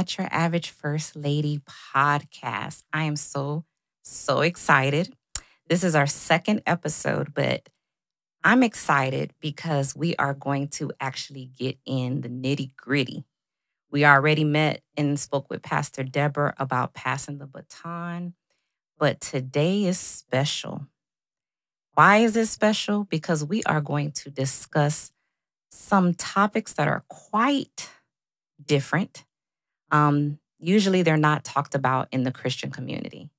Not Your Average First Lady podcast. I am so, so excited. This is our second episode, but I'm excited because we are going to actually get in the nitty gritty. We already met and spoke with Pastor Deborah about passing the baton, but today is special. Why is it special? Because we are going to discuss some topics that are quite different. Um, usually they're not talked about in the Christian community.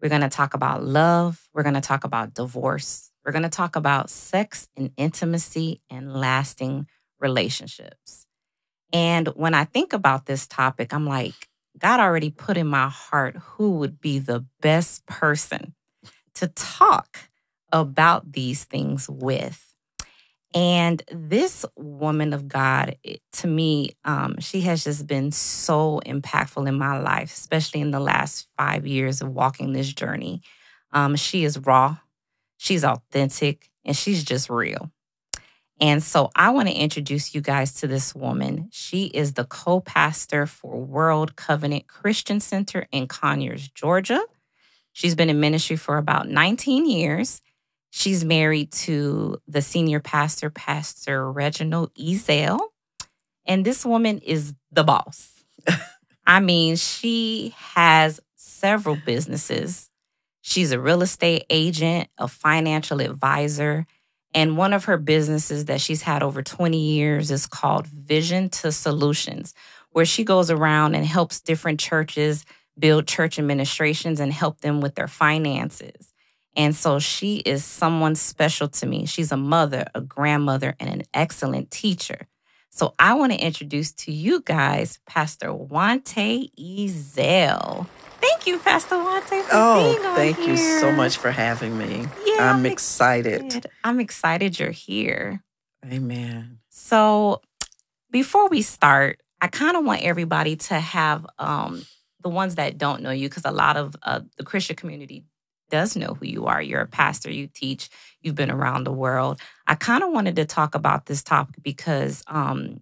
We're going to talk about love. We're going to talk about divorce. We're going to talk about sex and intimacy and lasting relationships. And when I think about this topic, I'm like, God already put in my heart who would be the best person to talk about these things with. And this woman of God, to me, um, she has just been so impactful in my life, especially in the last five years of walking this journey. Um, she is raw, she's authentic, and she's just real. And so I want to introduce you guys to this woman. She is the co pastor for World Covenant Christian Center in Conyers, Georgia. She's been in ministry for about 19 years. She's married to the senior pastor, Pastor Reginald Ezell. And this woman is the boss. I mean, she has several businesses. She's a real estate agent, a financial advisor, and one of her businesses that she's had over 20 years is called Vision to Solutions, where she goes around and helps different churches build church administrations and help them with their finances. And so she is someone special to me. She's a mother, a grandmother, and an excellent teacher. So I want to introduce to you guys Pastor Wanta Ezell. Thank you, Pastor Wante, for oh, being on thank here. you so much for having me. Yeah, I'm excited. I'm excited you're here. Amen. So before we start, I kind of want everybody to have um, the ones that don't know you, because a lot of uh, the Christian community does know who you are. You're a pastor, you teach, you've been around the world. I kind of wanted to talk about this topic because um,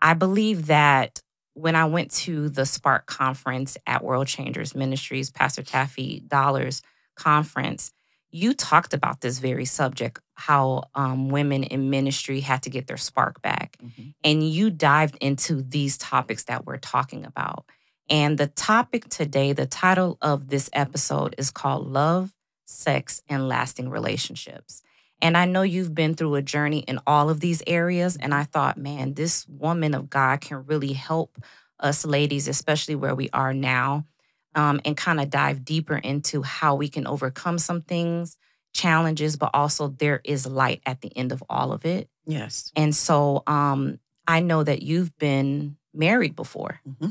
I believe that when I went to the Spark conference at World Changers Ministries, Pastor Taffi Dollar's conference, you talked about this very subject how um, women in ministry had to get their spark back. Mm-hmm. And you dived into these topics that we're talking about. And the topic today, the title of this episode is called Love, Sex, and Lasting Relationships. And I know you've been through a journey in all of these areas. And I thought, man, this woman of God can really help us ladies, especially where we are now, um, and kind of dive deeper into how we can overcome some things, challenges, but also there is light at the end of all of it. Yes. And so um, I know that you've been married before. Mm-hmm.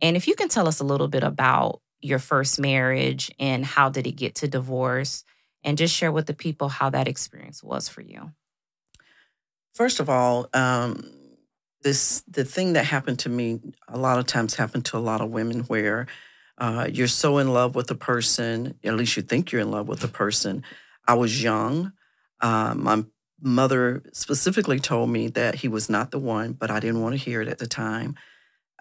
And if you can tell us a little bit about your first marriage and how did it get to divorce and just share with the people how that experience was for you. First of all, um, this the thing that happened to me a lot of times happened to a lot of women where uh, you're so in love with a person, at least you think you're in love with a person. I was young. Uh, my mother specifically told me that he was not the one, but I didn't want to hear it at the time.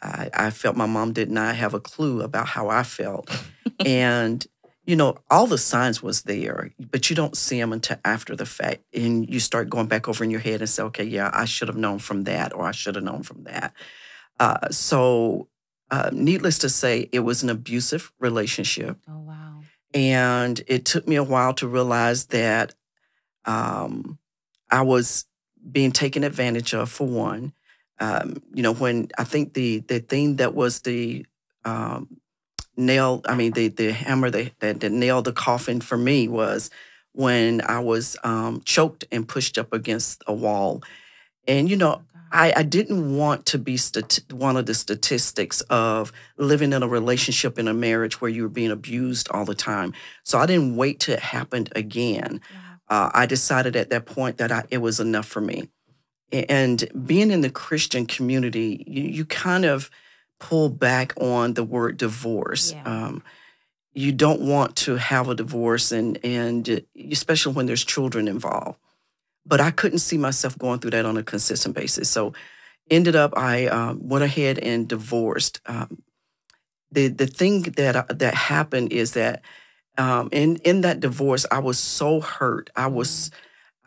I, I felt my mom did not have a clue about how I felt. and, you know, all the signs was there, but you don't see them until after the fact. And you start going back over in your head and say, okay, yeah, I should have known from that, or I should have known from that. Uh, so, uh, needless to say, it was an abusive relationship. Oh, wow. And it took me a while to realize that um, I was being taken advantage of, for one um, you know, when I think the the thing that was the um, nail, I mean, the the hammer that, that, that nailed the coffin for me was when I was um, choked and pushed up against a wall. And, you know, I, I didn't want to be stati- one of the statistics of living in a relationship in a marriage where you were being abused all the time. So I didn't wait till it happened again. Uh, I decided at that point that I, it was enough for me and being in the Christian community, you, you kind of pull back on the word divorce. Yeah. Um, you don't want to have a divorce, and and especially when there's children involved. But I couldn't see myself going through that on a consistent basis. So ended up, I um, went ahead and divorced. Um, the the thing that that happened is that um, in in that divorce, I was so hurt. I was.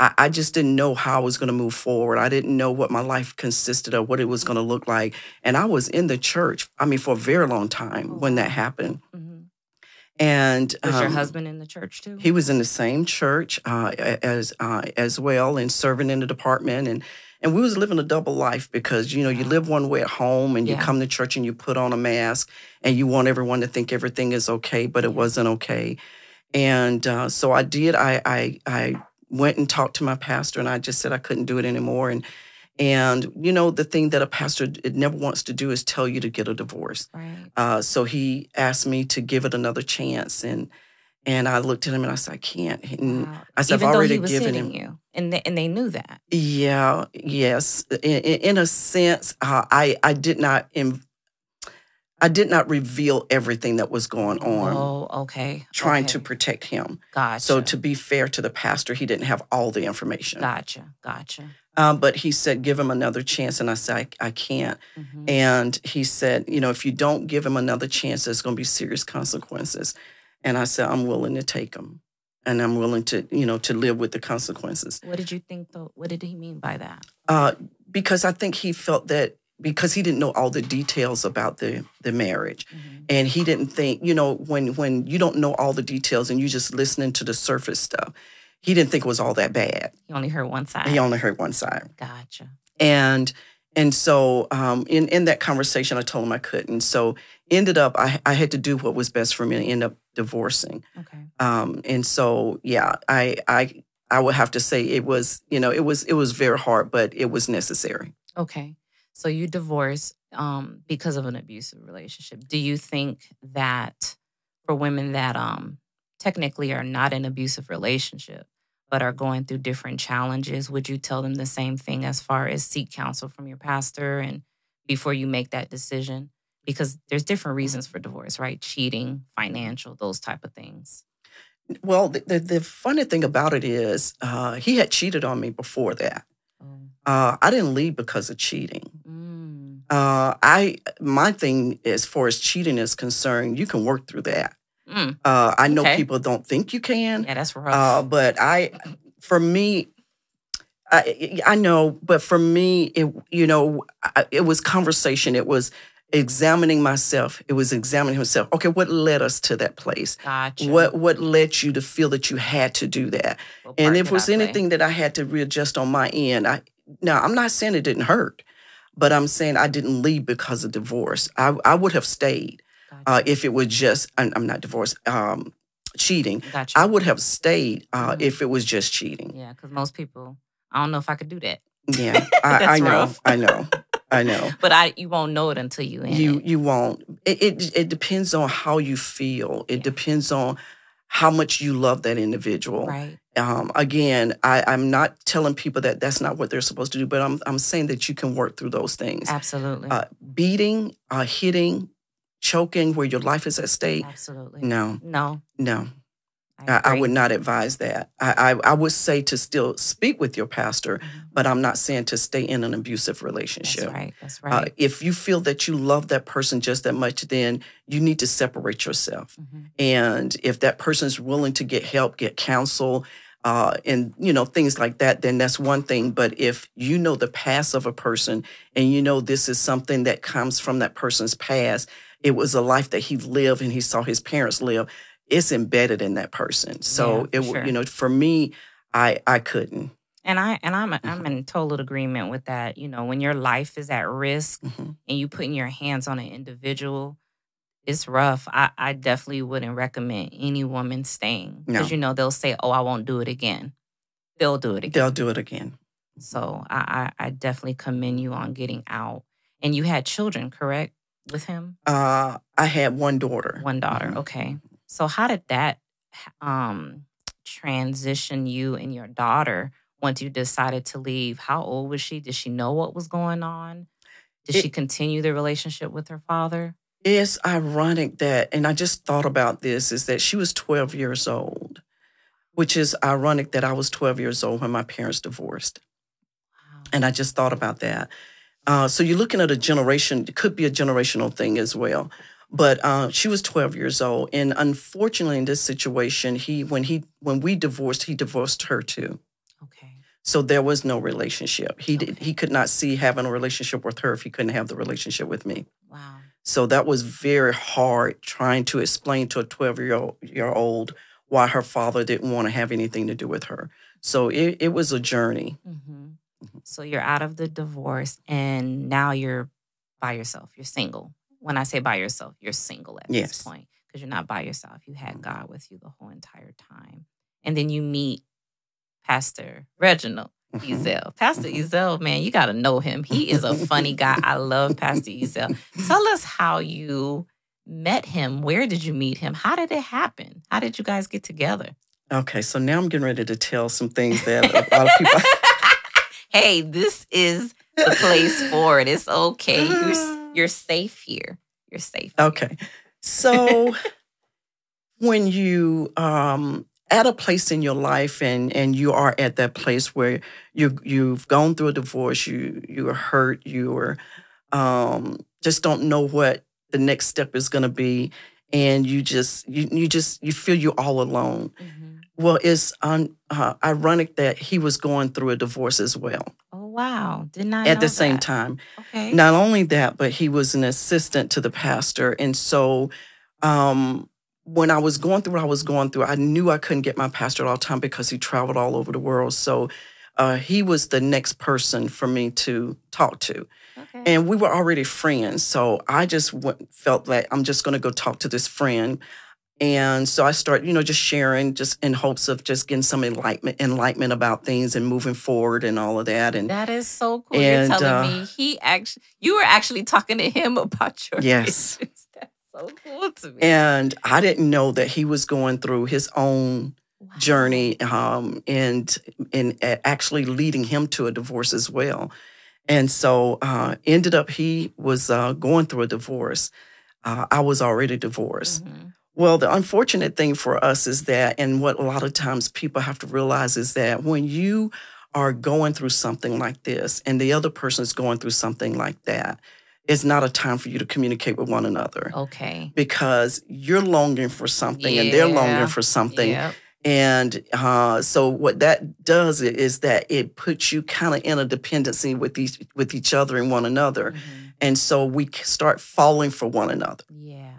I, I just didn't know how I was going to move forward. I didn't know what my life consisted of, what it was going to look like. And I was in the church, I mean, for a very long time Oh, when that happened. Mhm. And Was your um, husband in the church too? he was in the same church uh, as uh, as well, and serving in the department, and and we was living a double life because you know you live one way at home, and you Yeah. come to church and you put on a mask, and you want everyone to think everything is okay, but it wasn't okay, and uh, so I did. I I I went and talked to my pastor, and I just said I couldn't do it anymore, and and you know the thing that a pastor it never wants to do is tell you to get a divorce. right. Uh, so he asked me to give it another chance, and and I looked at him and I said, I can't. And Wow. I said, I've Even though already he was given him. you, and they, and they knew that. Yeah, yes. In, in in a sense, uh, I I did not Im- I did not reveal everything that was going on, Oh, okay. trying okay. to protect him. Gotcha. So to be fair to the pastor, he didn't have all the information. gotcha, gotcha. Um, but he said, give him another chance, and I said, I, I can't. Mhm. And he said, you know, if you don't give him another chance, there's going to be serious consequences. And I said, I'm willing to take them, and I'm willing to, you know, to live with the consequences. What did you think though? What did he mean by that? Uh, because I think he felt that because he didn't know all the details about the the marriage, Mhm. and he didn't think, you know, when when you don't know all the details and you just listening to the surface stuff, he didn't think it was all that bad. He only heard one side. He only heard one side. gotcha. and and so um, in in that conversation, I told him I couldn't. So ended up, I I had to do what was best for me, and end up divorcing. Okay. Um, and so yeah, I I I would have to say it was you know it was it was very hard, but it was necessary. Okay. So you divorce um, because of an abusive relationship. Do you think that for women that um, technically are not in an abusive relationship but are going through different challenges, would you tell them the same thing as far as seek counsel from your pastor and before you make that decision? Because there's different reasons for divorce, right? Cheating, financial, those type of things. Well, the the, the funny thing about it is uh, he had cheated on me before that. Oh. Uh, I didn't leave because of cheating. Mm. Uh, I my thing as far as cheating is concerned, you can work through that. Mm. Uh, I know Okay. people don't think you can, Yeah, that's rough. uh, but I, for me, I I know, but for me, it you know, I, it was conversation. It was examining myself. It was examining himself. Okay, what led us to that place? gotcha. What what led you to feel that you had to do that? What And if it was anything that I had to readjust on my end, I now I'm not saying it didn't hurt, but I'm saying I didn't leave because of divorce. I I would have stayed Gotcha. uh, if it was just I'm, I'm not divorced, um, cheating. gotcha. I would have stayed uh, Mhm. if it was just cheating. Yeah, because most people, I don't know if I could do that. Yeah, I, I know. I know, I know. But I, you won't know it until you You it. you won't. It, it it depends on how you feel. It Yeah. depends on how much you love that individual. Right. um, again, I, I'm not telling people that that's not what they're supposed to do, but I'm I'm saying that you can work through those things. Absolutely. Uh, beating, uh, hitting, choking, where your life is at stake. Absolutely. No, No. no, I, I, would not advise that. I, I I would say to still speak with your pastor, Mhm. but I'm not saying to stay in an abusive relationship. That's right. That's Uh, right. if you feel that you love that person just that much, then you need to separate yourself. Mhm. And if that person is willing to get help, get counsel, uh, and you know things like that, then that's one thing. But if you know the past of a person and you know this is something that comes from that person's past, it was a life that he lived and he saw his parents live. It's embedded in that person. So Yeah, it, sure. you know, for me, I I couldn't. And I and I'm I'm Mm-hmm. in total agreement with that. You know, when your life is at risk Mhm. and you putting your hands on an individual, it's rough. I, I definitely wouldn't recommend any woman staying No. because you know they'll say, "Oh, I won't do it again." They'll do it again. They'll do it again. So I, I I definitely commend you on getting out. And you had children, correct, with him? Uh, I had one daughter. One daughter. Mhm. Okay. So how did that um transition you and your daughter once you decided to leave? How old was she? Did she know what was going on? Did It- she continue the relationship with her father? It's ironic that, and I just thought about this, is that she was 12 years old, which is ironic that I was 12 years old when my parents divorced. Wow. And I just thought about that. Uh, so you're looking at a generation, it could be a generational thing as well. But uh, she was 12 years old, and unfortunately, in this situation, he when he when we divorced, he divorced her too. Okay. So there was no relationship. He did, he could not see having a relationship with her if he couldn't have the relationship with me. Wow. So that was very hard trying to explain to a 12 year old year old why her father didn't want to have anything to do with her. So it, it was a journey. hmm So you're out of the divorce, and now you're by yourself. You're single. When I say by yourself, you're single at Yes. this point because you're not by yourself. You had God with you the whole entire time, and then you meet Pastor Reginald. Mhm. Ezell. Pastor Ezell, man, you got to know him. He is a funny guy. I love Pastor Ezell. Tell us how you met him. Where did you meet him? How did it happen? How did you guys get together? Okay, so now I'm getting ready to tell some things that a lot of people. hey, this is the place for it. It's okay. You're, you're safe here. You're safe. here. Okay. So when you um at a place in your life and and you are at that place where you you've gone through a divorce, you you're hurt, you're um just don't know what the next step is going to be and you just you you just you feel you're all alone. Mhm. Well, it's un, uh, ironic that he was going through a divorce as well wow! Did not at the same time. Okay. Not only that, but he was an assistant to the pastor. And so um, when I was going through what I was going through, I knew I couldn't get my pastor at all time because he traveled all over the world. So uh, he was the next person for me to talk to. okay. And we were already friends. So I just went, felt like I'm just going to go talk to this friend. And so I started, you know, just sharing, just in hopes of just getting some enlightenment, enlightenment about things and moving forward and all of that. And that is so cool. And, You're telling uh, me he actually you were actually talking to him about your Yes. issues. That's so cool to me. and I didn't know that he was going through his own Wow. journey um, and and actually leading him to a divorce as well. And so uh, ended up he was uh, going through a divorce. Uh, I was already divorced. Mhm. Well, the unfortunate thing for us is that, and what a lot of times people have to realize is that when you are going through something like this and the other person is going through something like that, it's not a time for you to communicate with one another Okay. because you're longing for something and they're longing for something. Yep. And uh, so what that does is that it puts you kind of in a dependency with each with each other and one another. Mhm. And so we start falling for one another. Yeah.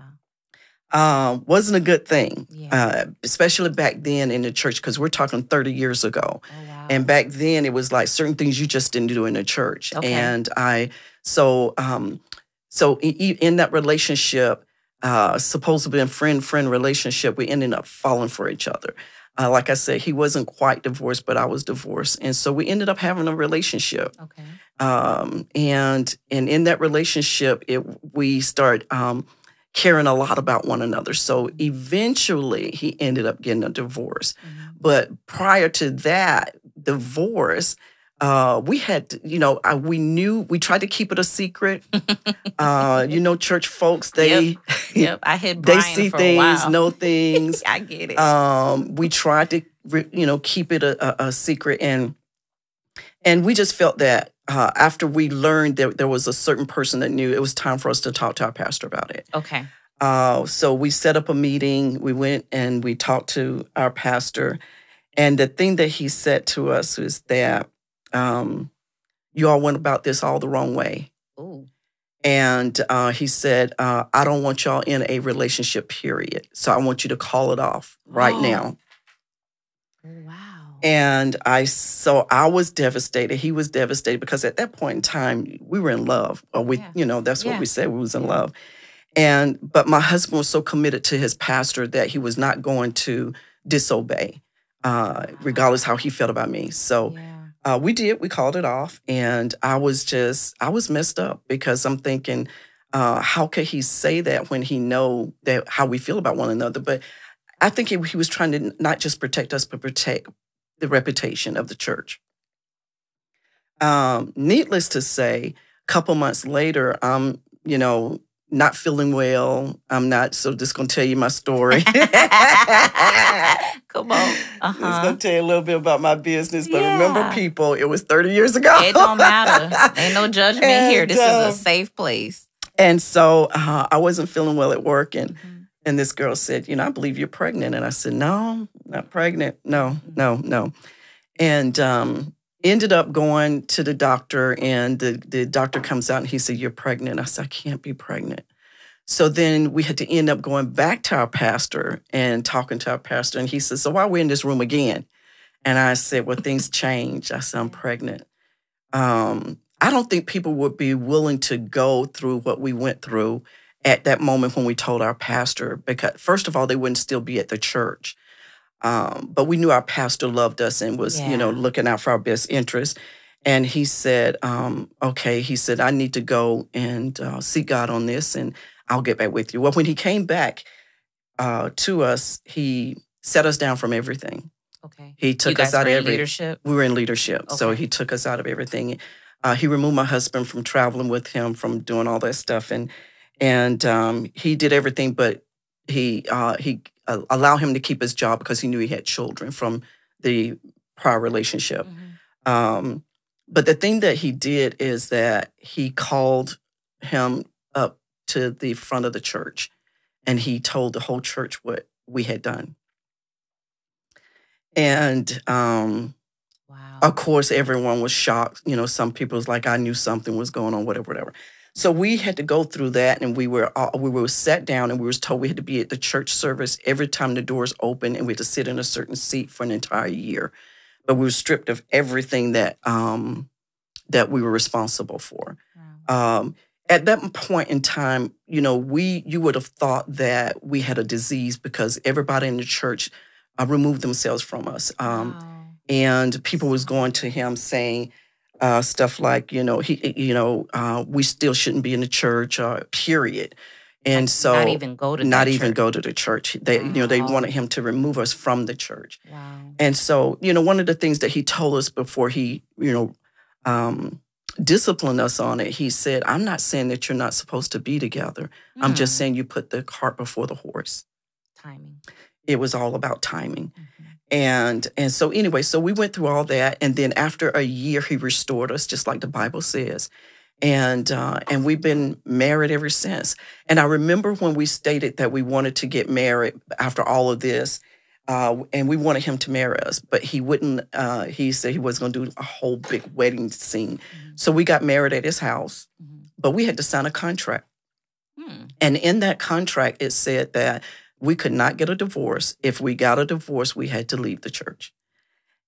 Um, wasn't a good thing, Yeah. uh, especially back then in the church, because we're talking 30 years ago. oh wow. And back then, it was like certain things you just didn't do in the church. Okay. And I, so, um, so in that relationship, uh, supposed to be a friend friend relationship, we ended up falling for each other. Uh, like I said, he wasn't quite divorced, but I was divorced, and so we ended up having a relationship. okay. Um, and and in that relationship, it we start um, caring a lot about one another. So eventually, he ended up getting a divorce. Mhm. But prior to that divorce, uh, we had, to- you know, I, we knew we tried to keep it a secret. uh, you know, church folks they Yep. I hit they see things, know things. I get it. um, we tried to, you know, keep it a, a, a secret, and and we just felt that uh, after we learned that there was a certain person that knew, it was time for us to talk to our pastor about it. okay. Uh, so we set up a meeting. We went and we talked to our pastor. And the thing that he said to us was that um, you all went about this all the wrong way. Ooh. And uh, he said, uh, I don't want y'all in a relationship, period. So I want you to call it off right Oh. now. Wow. And I, so I was devastated. He was devastated because at that point in time, we were in love. Or we, Yeah. you know, that's what Yeah. we said, we was in love. And, but my husband was so committed to his pastor that he was not going to disobey, uh, regardless how he felt about me. So yeah. uh, we did, we called it off. And I was just, I was messed up because I'm thinking, uh, how could he say that when he know that how we feel about one another? But I think he, he was trying to not just protect us, but protect the reputation of the church. Um, needless to say, a couple months later, I'm, you know, not feeling well. I'm not, so just gonna tell you my story. Come on. Uh-huh. Just gonna tell you a little bit about my business. But remember, people, it was 30 years ago. It don't matter. Ain't no judgment here. And, This is a safe place. And so uh, I wasn't feeling well at work, and Mhm. And this girl said, "You know, I believe you're pregnant." And I said, "No, not pregnant. No, no, no." And um, ended up going to the doctor, and the the doctor comes out and he said, "You're pregnant." I said, "I can't be pregnant." So then we had to end up going back to our pastor and talking to our pastor, and he said, "So why are we in this room again?" And I said, "Well, things change." I said, "I'm pregnant." Um, I don't think people would be willing to go through what we went through at that moment when we told our pastor, because first of all, they wouldn't still be at the church. Um, but we knew our pastor loved us and was, you know, looking out for our best interest. And he said, um, okay, he said, I need to go and uh, seek God on this and I'll get back with you. Well, when he came back uh, to us, he set us down from everything. Okay. He took us out of every leadership. we were in leadership, so he took us out of everything. Uh, he removed my husband from traveling with him, from doing all that stuff, and and um, he did everything, but he uh, he uh, allowed him to keep his job because he knew he had children from the prior relationship. Mhm. Um, but the thing that he did is that he called him up to the front of the church, and he told the whole church what we had done. And um, Wow. of course, everyone was shocked. You know, some people was like, I knew something was going on, whatever, whatever. So we had to go through that, and we were all, we were sat down, and we was told we had to be at the church service every time the doors open, and we had to sit in a certain seat for an entire year. But we were stripped of everything that um, that we were responsible for. Wow. Um, at that point in time, you know, we you would have thought that we had a disease because everybody in the church uh, removed themselves from us. Um, Wow. and people was going to him saying uh, stuff like, you know, he, you know, uh, we still shouldn't be in the church, uh, period. And Like, so, not even go to not even church. go to the church. They, you know, they wanted him to remove us from the church. Wow. And so, you know, one of the things that he told us before he, you know, um, disciplined us on it, he said, "I'm not saying that you're not supposed to be together. I'm just Hmm. saying you put the cart before the horse." timing. It was all about timing Mhm. And and so anyway so we went through all that and then after a year he restored us just like the bible says and uh, and we've been married ever since and i remember when we stated that we wanted to get married after all of this uh, and we wanted him to marry us but he wouldn't uh, he said he was going to do a whole big wedding scene Mhm. so we got married at his house Mhm. but we had to sign a contract Hmm. and in that contract, it said that we could not get a divorce. If we got a divorce, we had to leave the church.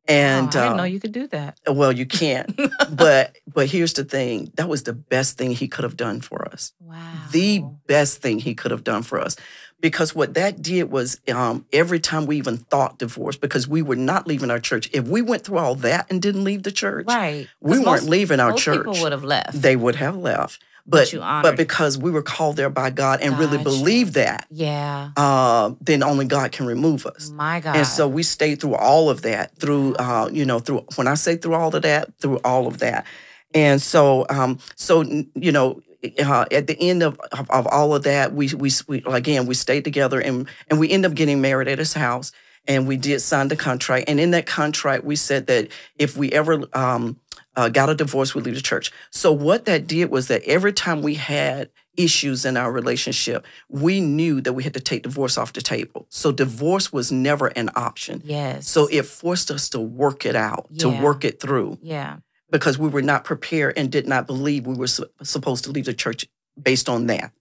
And Oh, I didn't know uh, you could do that. well, you can't. but but here's the thing: that was the best thing he could have done for us. wow. The best thing he could have done for us. Because what that did was um, every time we even thought divorce, because we were not leaving our church. If we went through all that and didn't leave the church, right. We weren't most- leaving our most church. People would have left. They would have left. But But because we were called there by God and really Gotcha. believed that, yeah. uh, then only God can remove us. My God. And so we stayed through all of that, through uh, you know, through when I say through all of that, through all of that. And so um, so you know, uh, at the end of, of, of all of that, we, we we again we stayed together and and we ended up getting married at his house. And we did sign the contract. And in that contract, we said that if we ever um, uh, got a divorce, we'd leave the church. So what that did was that every time we had issues in our relationship, we knew that we had to take divorce off the table. So divorce was never an option. yes. So it forced us to work it out, to work it through, yeah. because we were not prepared and did not believe we were su- supposed to leave the church based on that.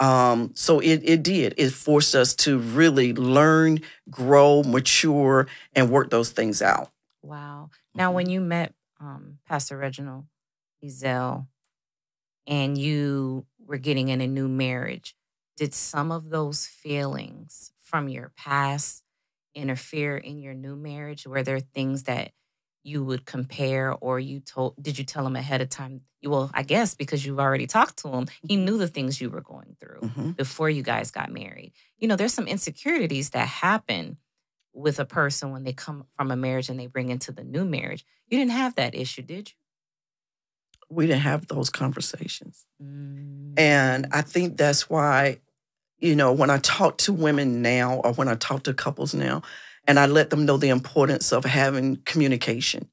Um, so it, it did. It forced us to really learn, grow, mature, and work those things out. Wow. Now, when you met um, Pastor Reginald Ezell and you were getting in a new marriage, did some of those feelings from your past interfere in your new marriage? Were there things that you would compare or you told did you tell him ahead of time well i guess because you've already talked to him he knew the things you were going through Mhm. before you guys got married. You know, there's some insecurities that happen with a person when they come from a marriage and they bring into the new marriage. You didn't have that issue, did you? we didn't have those conversations. Mm. And I think that's why, you know, when I talk to women now or when I talk to couples now, and I let them know the importance of having communication.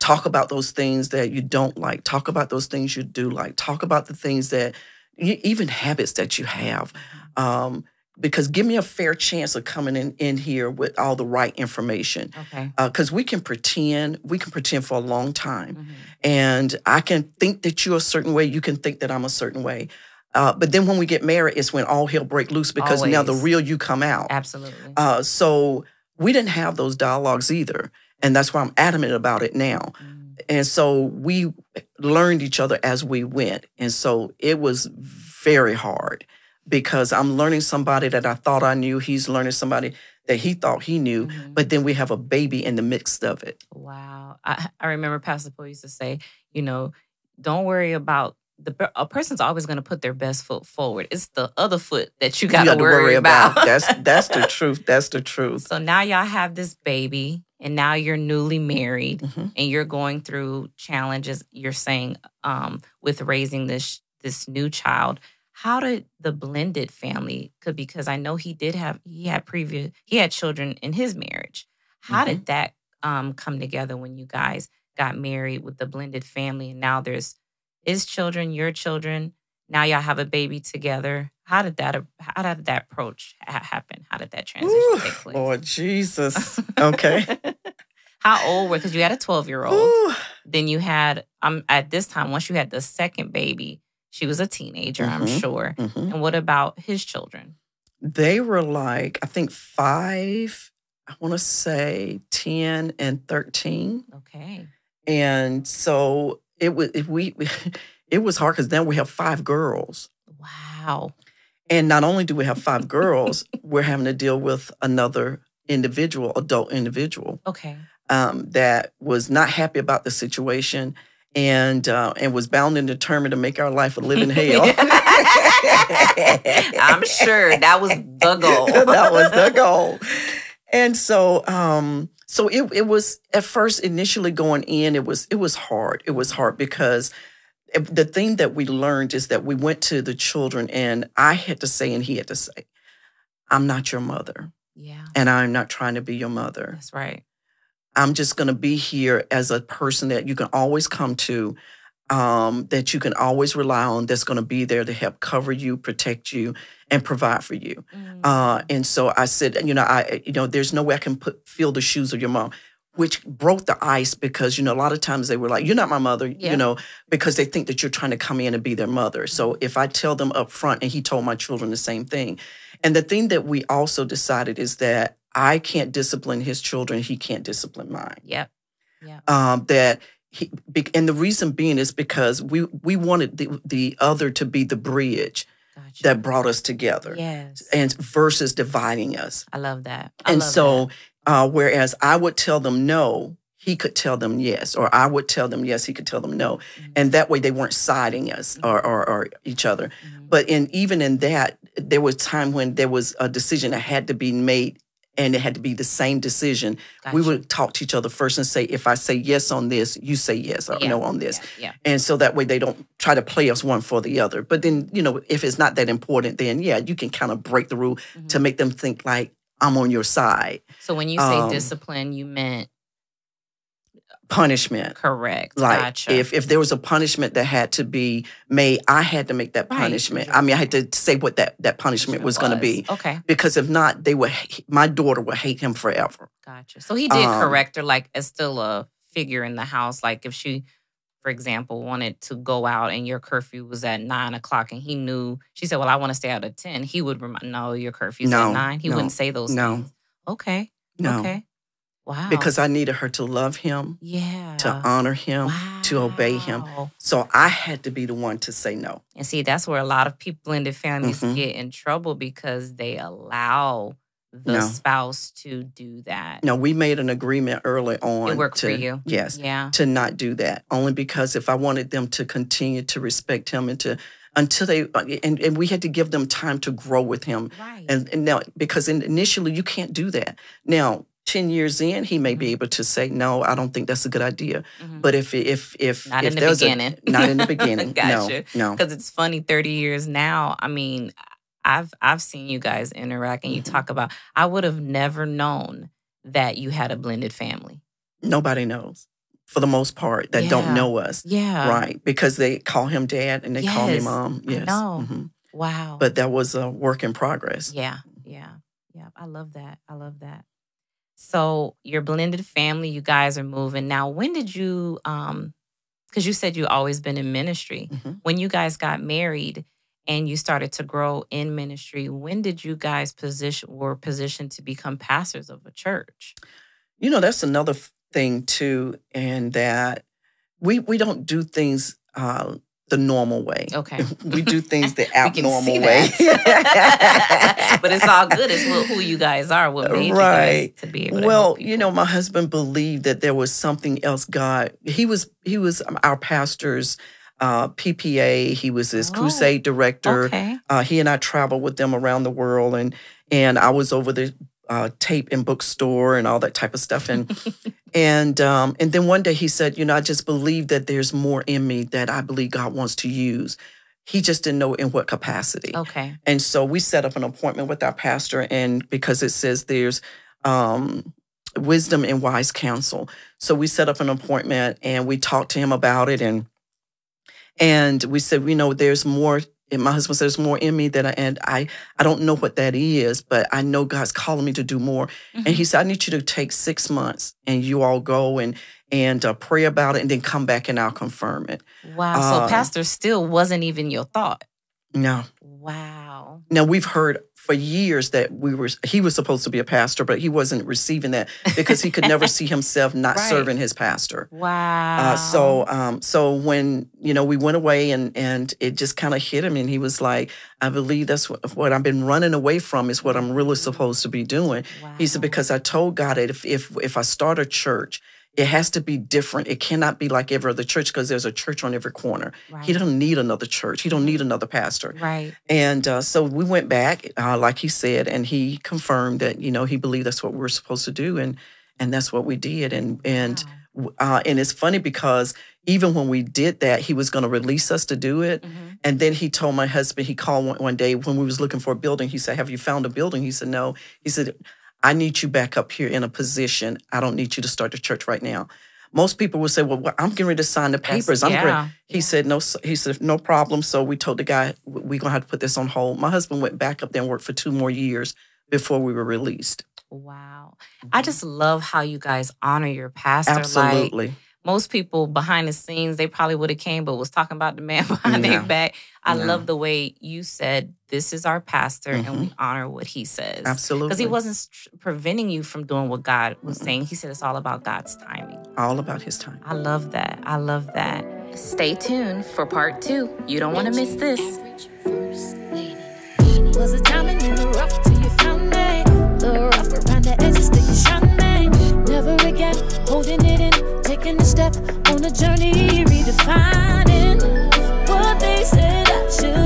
Talk about those things that you don't like. Talk about those things you do like. Talk about the things that, even habits that you have. Mm-hmm. Um, because give me a fair chance of coming in, in here with all the right information. Okay. Because we can pretend, we can pretend for a long time. Mhm. And I can think that you're a certain way, you can think that I'm a certain way. Uh, but then when we get married, it's when all hell break loose because now the real you come out. Absolutely. Uh, so we didn't have those dialogues either. And that's why I'm adamant about it now. Mm. And so we learned each other as we went. And so it was very hard because I'm learning somebody that I thought I knew. He's learning somebody that he thought he knew. Mhm. But then we have a baby in the midst of it. Wow. I, I remember Pastor Paul used to say, you know, don't worry about the a person's always going to put their best foot forward. It's the other foot that you got to to worry, about. that's that's the truth. That's the truth. so now y'all have this baby and now you're newly married Mhm. and you're going through challenges you're saying um, with raising this this new child. How did the blended family could because I know he did have he had previous he had children in his marriage. How did that um, come together when you guys got married with the blended family and now there's his children, your children. Now y'all have a baby together. How did that how did that approach ha- happen? How did that transition Ooh, take place? Lord Jesus. Okay. how old were because you had a 12 year old. Then you had um at this time once you had the second baby, she was a teenager, I'm Mhm. sure. Mhm. And what about his children? They were like, I think five, I want to say 10 and 13. Okay. And so it was, if we, it was hard because now we have five girls. Wow. And not only do we have five girls, we're having to deal with another individual, adult individual, Okay. um, that was not happy about the situation and uh, and was bound and determined to make our life a living hell. I'm sure that was the goal. that was the goal. And so um so it it was at first initially going in it was it was hard. It was hard because the thing that we learned is that we went to the children and I had to say and he had to say I'm not your mother Yeah, and I'm not trying to be your mother. that's right. I'm just going to be here as a person that you can always come to, um, that you can always rely on, that's going to be there to help cover you, protect you, and provide for you. Mm. Uh, and so I said, you know, I, you know, there's no way I can put fill the shoes of your mom, which broke the ice because you know a lot of times they were like, "You're not my mother," Yeah. you know, because they think that you're trying to come in and be their mother. So if I tell them up front, and he told my children the same thing, and the thing that we also decided is that I can't discipline his children, he can't discipline mine Yep. um, that he, and the reason being is because we we wanted the, the other to be the bridge Gotcha. that brought us together yes. and versus dividing us I love that. I and love so uh, whereas i would tell them no he could tell them yes or i would tell them yes he could tell them no Mhm. and that way they weren't siding us or, or, or each other that. Mhm. but in even in that there was time when there was a decision that had to be made and it had to be the same decision we would talk to each other first and say, if I say yes on this, you say yes or Yeah, no on this. Yeah. And so that way they don't try to play us one for the other. But then, you know, if it's not that important, then yeah, you can kind of break the rule yeah. Mhm. to make them think like, I'm on your side. So when you say um, discipline, you meant Punishment. correct. Like gotcha. if if there was a punishment that had to be made, I had to make that Right. punishment. I mean, I had to say what that that punishment was, going to be. Okay. Because if not, they would. My daughter would hate him forever. Gotcha. So he did Um, correct her like as still a figure in the house. Like if she, for example, wanted to go out and your curfew was at nine o'clock and he knew she said, Well, I want to stay out at ten, he would remind no, your curfew's No, at nine. He no, wouldn't say those no. things. Okay. No, Okay. Wow. because I needed her to love him, yeah. to honor him, to obey him. So I had to be the one to say no. And see, that's where a lot of people in the families Mhm. get in trouble because they allow the No. spouse to do that. No, we made an agreement early on. It worked to, for you. Yes, Yeah. to not do that. Only because if I wanted them to continue to respect him and to until they and, and we had to give them time to grow with him. Right. And, and now because in, initially you can't do that. Now 10 years in, he may be Mhm. able to say, no, I don't think that's a good idea. Mhm. But if, if, if, Not if in the there's a- beginning. not in the beginning. Gotcha. No, no. because it's funny 30 years now i mean i've i've seen you guys interact and you Mhm. talk about i would have never known that you had a blended family Nobody knows for the most part that Yeah. don't know us. yeah right. Because they call him dad and they call me mom. Yes. know. mhm. wow But that was a work in progress. yeah yeah yeah i love that i love that so your blended family you guys are moving. Now when did you um because you said you always been in ministry. Mhm. when you guys got married and you started to grow in ministry when did you guys position were positioned to become pastors of a church? You know, that's another thing too, and that we we don't do things uh, the normal way. okay we do things the abnormal way. but it's all good. It's what, who you guys are. What made you Right. guys to be able to well, you know, my husband believed that there was something else. God, he was he was um, our pastor's uh, PPA. He was his Oh, crusade director. Okay. Uh, he and I traveled with them around the world, and and I was over the uh, tape and bookstore and all that type of stuff. And and um, and then one day he said, you know, I just believe that there's more in me that I believe God wants to use. He just didn't know in what capacity. Okay. And so we set up an appointment with our pastor, and because it says there's um, wisdom and wise counsel, so we set up an appointment and we talked to him about it, and and we said, you know, there's more. And my husband says there's more in me than I, and I, I don't know what that is, but I know God's calling me to do more. And he said, I need you to take six months and you all go and and uh, pray about it and then come back and I'll confirm it. Wow. So uh, pastor still wasn't even your thought. No, Wow. Now we've heard for years that we were he was supposed to be a pastor, but he wasn't receiving that because he could never see himself not Right. serving his pastor. Wow. Uh, so um, so when you know we went away and and it just kind of hit him and he was like, I believe that's what, what I've been running away from is what I'm really supposed to be doing. He said because I told God that if if if I start a church. It has to be different. It cannot be like every other church because there's a church on every corner. right. He don't need another church. He don't need another pastor. Right. And uh, so we went back, uh, like he said, and he confirmed that you know he believed that's what we're supposed to do, and and that's what we did. And and Wow. uh, and it's funny because even when we did that, he was going to release us to do it, Mhm. and then he told my husband. He called one, one day when we was looking for a building. He said, "Have you found a building?" He said, "No." He said, "I need you back up here in a position. I don't need you to start the church right now." Most people would say, "Well, what- I'm getting ready to sign the papers. I'm yeah. he yeah. said no. He said no problem. So we told the guy we're gonna have to put this on hold. My husband went back up there and worked for two more years before we were released. Wow. I mm-hmm. just love how you guys honor your pastor. Like Absolutely, most people behind the scenes, they probably would have came, but was talking about the man behind their back. I No. love the way you said, "This is our pastor, and we mm-hmm. honor what he says." absolutely. Because he wasn't st- preventing you from doing what God was mm-hmm. saying. He said it's all about God's timing. all about his time. I love that. I love that. Stay tuned for part two. You don't want to miss this. Was a diamond in the rough till you found me. The rough around the edges till you shine taking a step on a journey, redefining what they said I should.